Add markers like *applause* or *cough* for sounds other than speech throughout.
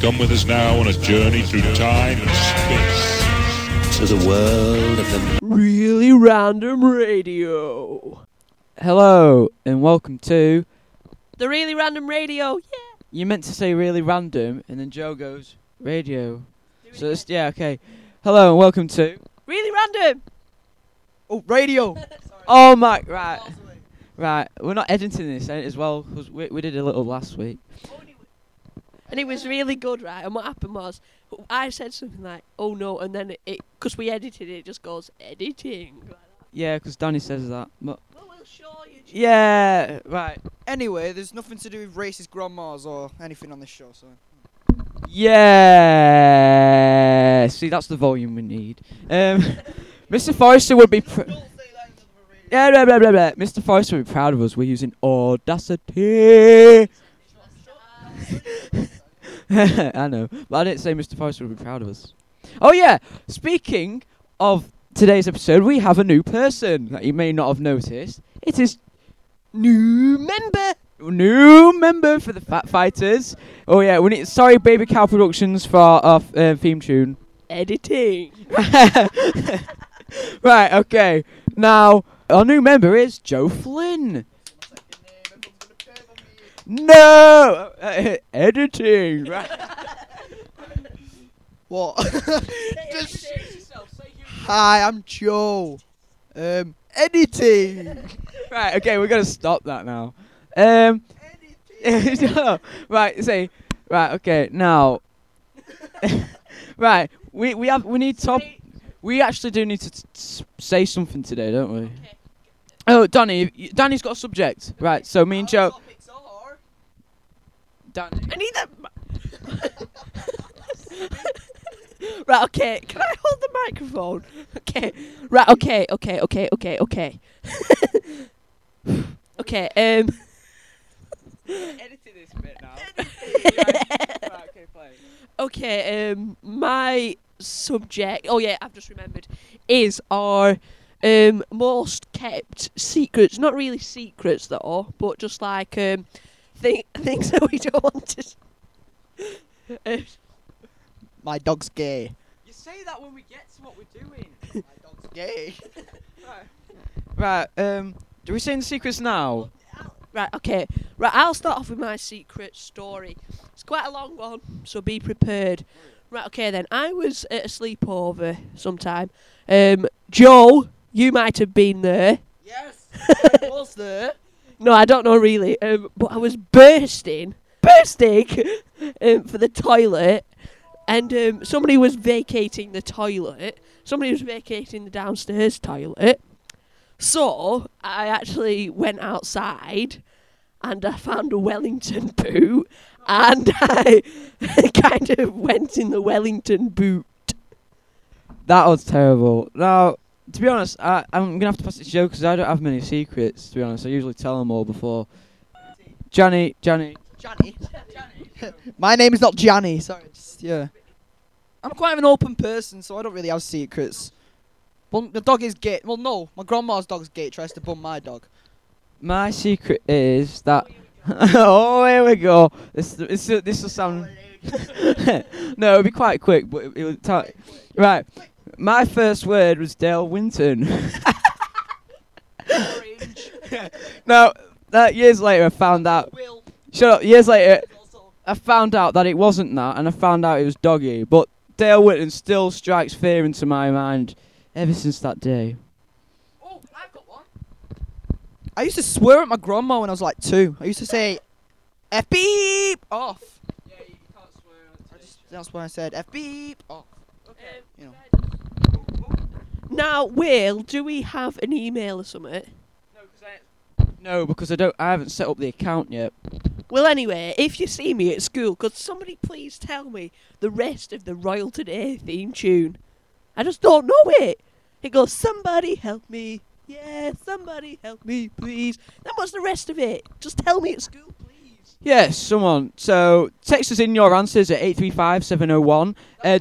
Come with us now on a journey through time and space. to the world of the Really random radio. Hello and welcome to. The really random radio. Yeah. You meant to say really random, and then Joe goes radio. So it's, yeah, okay. Hello and welcome to. Really random. Oh, radio. *laughs* oh my, right, right. We're not editing this eh, as well because we we did a little last week. And it was really good, right? And what happened was, I said something like, "Oh no," and then it, because we edited it, it just goes editing. Like. Yeah, because Danny says that. But Well, we'll show you. Jim. yeah, right. Anyway, there's nothing to do with racist grandmas or anything on this show, so. Yeah. See, that's the volume we need. Um, *laughs* Mr. Forrester would be. Pr- yeah, blah, blah, blah, blah. Mr. Forrester would be proud of us. We're using Audacity. *laughs* I know, but I didn't say Mr. Forrester would be proud of us. Oh yeah, speaking of today's episode, we have a new person that you may not have noticed. It is new member, new member for the Fat Fighters. Oh yeah, we need sorry, Baby Cow Productions for our uh, theme tune. Editing. *laughs* right, okay. Now our new member is Joe Flynn. No, uh, editing. *laughs* Right. What? *laughs* Just- Hi, I'm Joe. Um, editing. *laughs* right, okay, we're gonna stop that now. Um, right, say, right, okay, now, right, we we have we need top. We actually do need to t- s- say something today, don't we? Oh, Danny, y- Danny's got a subject. Right, so me and Joe. I need that. *laughs* right. Okay. Can I hold the microphone? Okay. Right. Okay. Okay. Okay. Okay. Okay. *laughs* okay. Um. Editing this bit now. *laughs* right, okay, play. Okay, um, my subject. Oh yeah, I've just remembered. Is our um most kept secrets. Not really secrets though, but just like um, thi- things that we don't want to. s- My dog's gay. You say that when we get to what we're doing. *laughs* My dog's gay. *laughs* right, um, do we say the secrets now? right. Okay. Right. I'll start off with my secret story. It's quite a long one, so be prepared. Right. Okay. Then I was at a sleepover sometime. Um, Joe, you might have been there. Yes. was there? *laughs* No, I don't know really. Um, but I was bursting, bursting *laughs* um, for the toilet, and um, somebody was vacating the toilet. Somebody was vacating the downstairs toilet. So I actually went outside, and I found a Wellington *laughs* boot, and I *laughs* kind of went in the Wellington boot. That was terrible. Now, to be honest, I, I'm gonna have to pass it to Joe because I don't have many secrets. To be honest, I usually tell them all before. Johnny, Johnny. Johnny. *laughs* My name is not Johnny. Sorry. Just, yeah. I'm quite of an open person, so I don't really have secrets. Well, the dog is gay. Well, no, my grandma's dog's gay. Tries to bum my dog. My secret is that. *laughs* oh, here we go. This this this will sound. *laughs* no, it'll be quite quick, but it, ta- right. My first word was Dale Winton. *laughs* no, that uh, years later I found out. Will. Shut up. Years later, I found out that it wasn't that, and I found out it was Doggy. But Dale Winton still strikes fear into my mind ever since that day. Oh, I've got one. I used to swear at my grandma when I was like two. I used to say, "F beep off." Yeah, you can't swear. I just, that's when I said, "F beep off." Now, Will, do we have an email or something? No, because I don't. I haven't set up the account yet. Well, anyway, if you see me at school, could somebody please tell me the rest of the Royal Today theme tune? I just don't know it. It goes, somebody help me. Yeah, somebody help me, please. Then what's the rest of it? Just tell me at school, please. Yes, someone. So text us in your answers at eight three five seven zero one. Uh,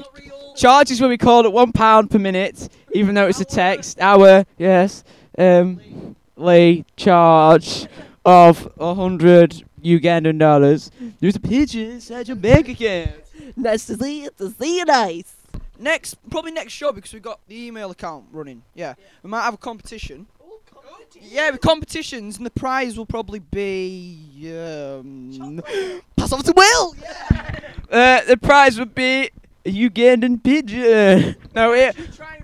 charges will be called at one pound per minute, even though it's a text. Hour, yes. Um, lay charge of a hundred Ugandan dollars. There's a pigeon inside your bank account. Nice to see you. To see you nice. Next, probably next show because we've got the email account running. Yeah, we might have a competition. Yeah, with competitions, and the prize will probably be um, pass off to Will. Uh, the prize would be a Ugandan pigeon. *laughs* no, it,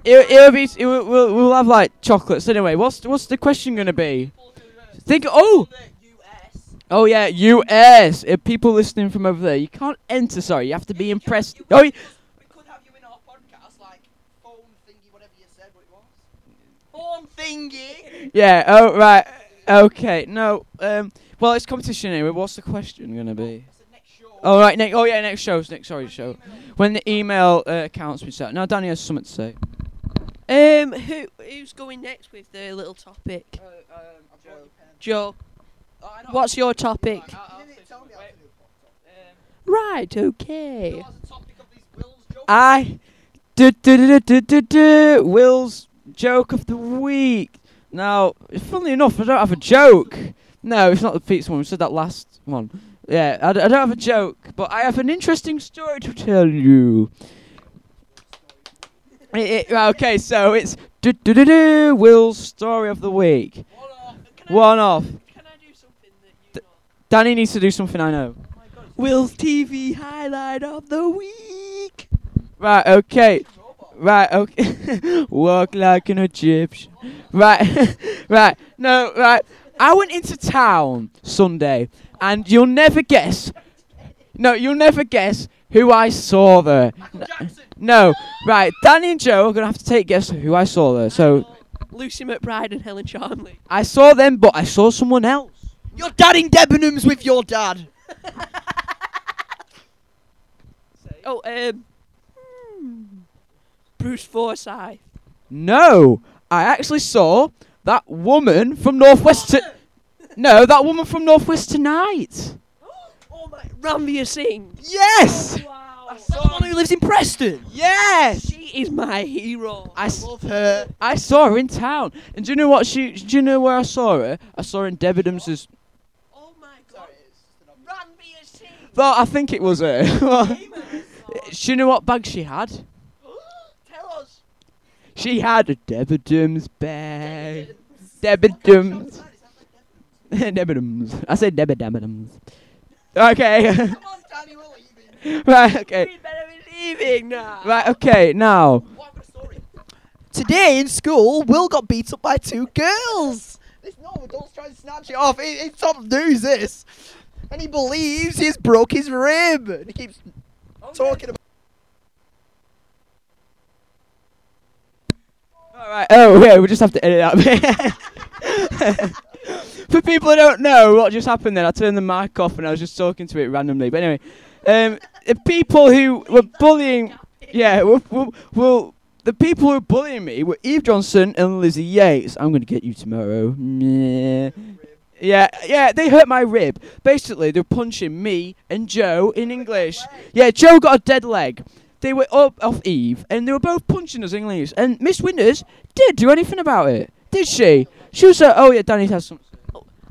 it, it'll be. It will, we'll, we'll have like chocolates anyway. What's what's the question gonna be? Think. Oh, oh yeah, U.S. If people listening from over there, you can't enter. Sorry, you have to be impressed. Oh, We could have you in our podcast, like phone thingy, whatever you said, what it was. Phone thingy. yeah. Oh right. Okay. No. Um. Well, it's competition anyway. What's the question gonna be? I said next show. Oh right. Next. Oh yeah. Next show's next. Sorry, show. When the email uh, account's been set. Now Danny has something to say. Um, who who's going next with the little topic? Uh, um, I've got a pen. Joe, Oh, I what's your topic? You didn't tell me to. Right. Okay. So as a topic of these Will's jokes. I do do do do do do Will's joke of the week. Now, funnily enough, I don't have a joke. No, it's not the pizza one. We said that last one. Yeah, I, d- I don't have a joke, but I have an interesting story to tell you. It- it- okay, so it's do do do do Will's story of the week. One off. Can I do something that you know? Danny needs to do something I know. Oh Will's TV highlight of the week. Right, okay. Right, okay. *laughs* Walk like an Egyptian. Right, *laughs* right. No, right. I went into town Sunday, and you'll never guess. No, you'll never guess who I saw there. No, right. Danny and Joe are gonna have to take a guess who I saw there. So Lucy McBride and Helen Charnley. I saw them, but I saw someone else. You're dadding Debenhams with your dad. *laughs* Oh, um, hmm, Bruce Forsyth. No, I actually saw that woman from Northwest. To- *gasps* no, that woman from Northwest tonight. Oh my, Ranvir Singh. Yes. Wow. Someone who lives in Preston. Yes. She is my hero. I, s- Love her. I saw her in town, and do you know what she? Do you know where I saw her? I saw her in Debenhams's. Oh my god. Ranvir Singh. Well, I think it was her. *laughs* Well, do you know what bag she had? Tell us. She had a Debenhams bag. Debenhams. *laughs* Debenhams. I said Debenhams. Okay. *laughs* Come on, Danny, we're leaving. right. Okay. We better be leaving now. Right. Okay. Now. What, I've got a story. Today in school, Will got beat up by two girls. This no adult's trying to snatch it off. It, it's top news, this. And he believes he's broke his rib. And he keeps oh, talking about. All right. Oh, yeah. We just have to edit that bit. *laughs* For people who don't know what just happened, then I turned the mic off and I was just talking to it randomly. But anyway, um, the people who were bullying, yeah, were, were, well, the people who were bullying me were Eve Johnson and Lizzie Yates. I'm gonna get you tomorrow. Yeah. Yeah, yeah, they hurt my rib. Basically, they were punching me and Joe in English. Yeah, Joe got a dead leg. They were up off Eve, and they were both punching us in English. And Miss Winters did do anything about it, did she? She was like, "Oh yeah, Danny has some."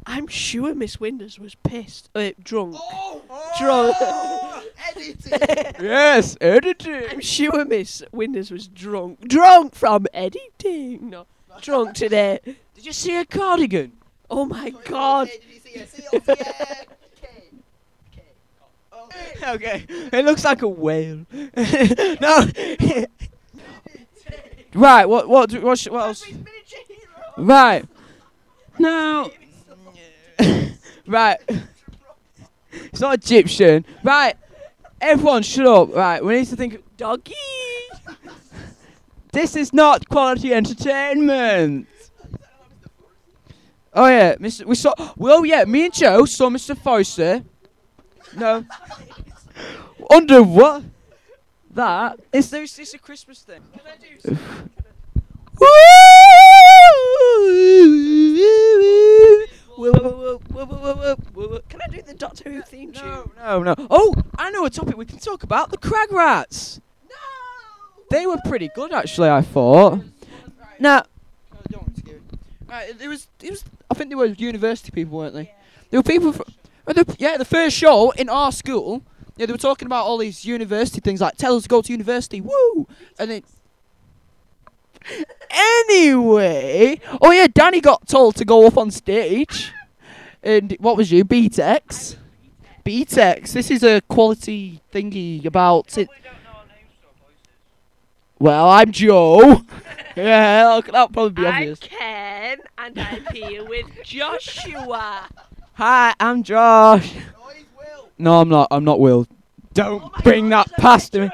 I'm sure Miss Winders was pissed, uh, drunk. Oh, Drunk. *laughs* editing. Yes, editing. I'm sure Miss Winders was drunk. Drunk from editing. No, drunk today. Did you see a cardigan? Oh my god. Did you see it? See it? See it? Okay. Okay. Oh. *laughs* Okay, it looks like a whale. *laughs* no. *laughs* right. What? What? do- What? sh- What else? Right. No. right. It's not Egyptian. Right. Everyone, shut up. Right. We need to think. Doggy. This is not quality entertainment. Oh yeah, Mr. We saw. Well, yeah, me and Joe saw Mr. Forster. No. Under what? That is this is a Christmas thing. Can I do something? Can I do the Doctor Who theme tune? No, no, no. Oh, I know a topic we can talk about the Crag Rats. No! They were pretty good, actually, I thought. Now, no, it. Right, it was, it was, I think they were university people, weren't they? Yeah. There were people from the- yeah, the first show in our school. Yeah, they were talking about all these university things like tell us to go to university, woo! And then anyway, oh yeah, Danny got told to go up on stage, and what was you, BTECs? BTECs. This is a quality thingy about it. Well, I'm Joe. *laughs* yeah, that'll, probably be I'm obvious. Ken, and I'm here with Joshua. Hi, I'm Josh. No, I'm not. I'm not Will. Don't bring that past me.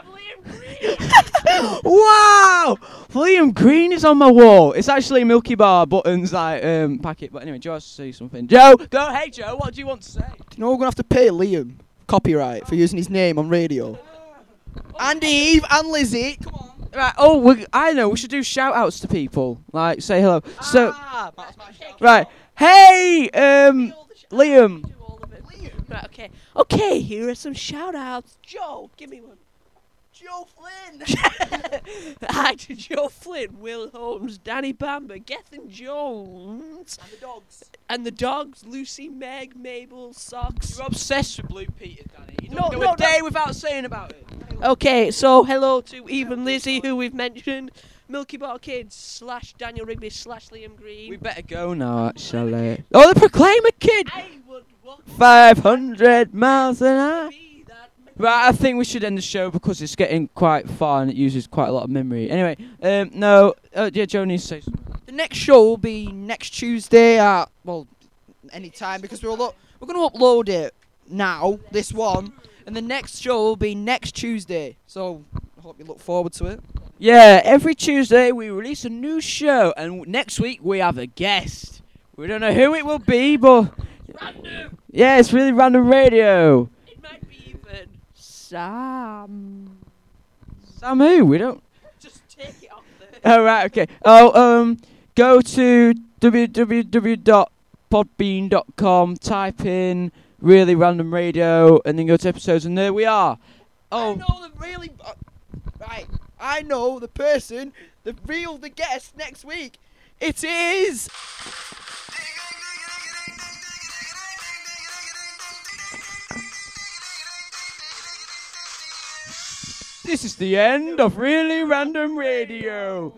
*laughs* wow! Liam Green is on my wall. It's actually Milky Bar buttons like um packet. But anyway, Josh, say something. Joe, go. Hey, Joe. What do you want to say? You know we're gonna have to pay Liam copyright for using his name on radio. And Eve and Lizzie. Come on. Right. Oh, we, I know. We should do shout outs to people. Like say hello. So Ah, that's my right. Hey, um, Liam. Do all of it. Right, okay. Okay, here are some shout outs. Joe, give me one. Joe Flynn. *laughs* Hi to Joe Flynn, Will Holmes, Danny Bamber, Gethin Jones, and the dogs. and the dogs Lucy, Meg, Mabel, Socks. You're obsessed with Blue Peter, Danny. You No, don't go no, a day without saying about it. Okay, so hello to even Lizzie, who we've mentioned, Milky Bar Kids slash Daniel Rigby slash Liam Green. We better go now, actually. Oh, the Proclaimer Kid! I would walk 500 miles an hour. be that man. Right, I think we should end the show because it's getting quite far and it uses quite a lot of memory. Anyway, um, no, uh, yeah, Joe needs to say something. The next show will be next Tuesday at well, any time because we're lo- we're gonna upload it now. This one, and the next show will be next Tuesday. So I hope you look forward to it. Yeah, every Tuesday we release a new show, and next week we have a guest. We don't know who it will be, but yeah, it's really random radio. It might be even Sam. Sam who? We don't. Just take it off there. Oh right, okay. Oh um, go to www.podbean.com, type in really random radio, and then go to episodes, and there we are. I Oh, know the really uh, right. I know the person, the real, the guest next week. It is. this is the end of really random radio.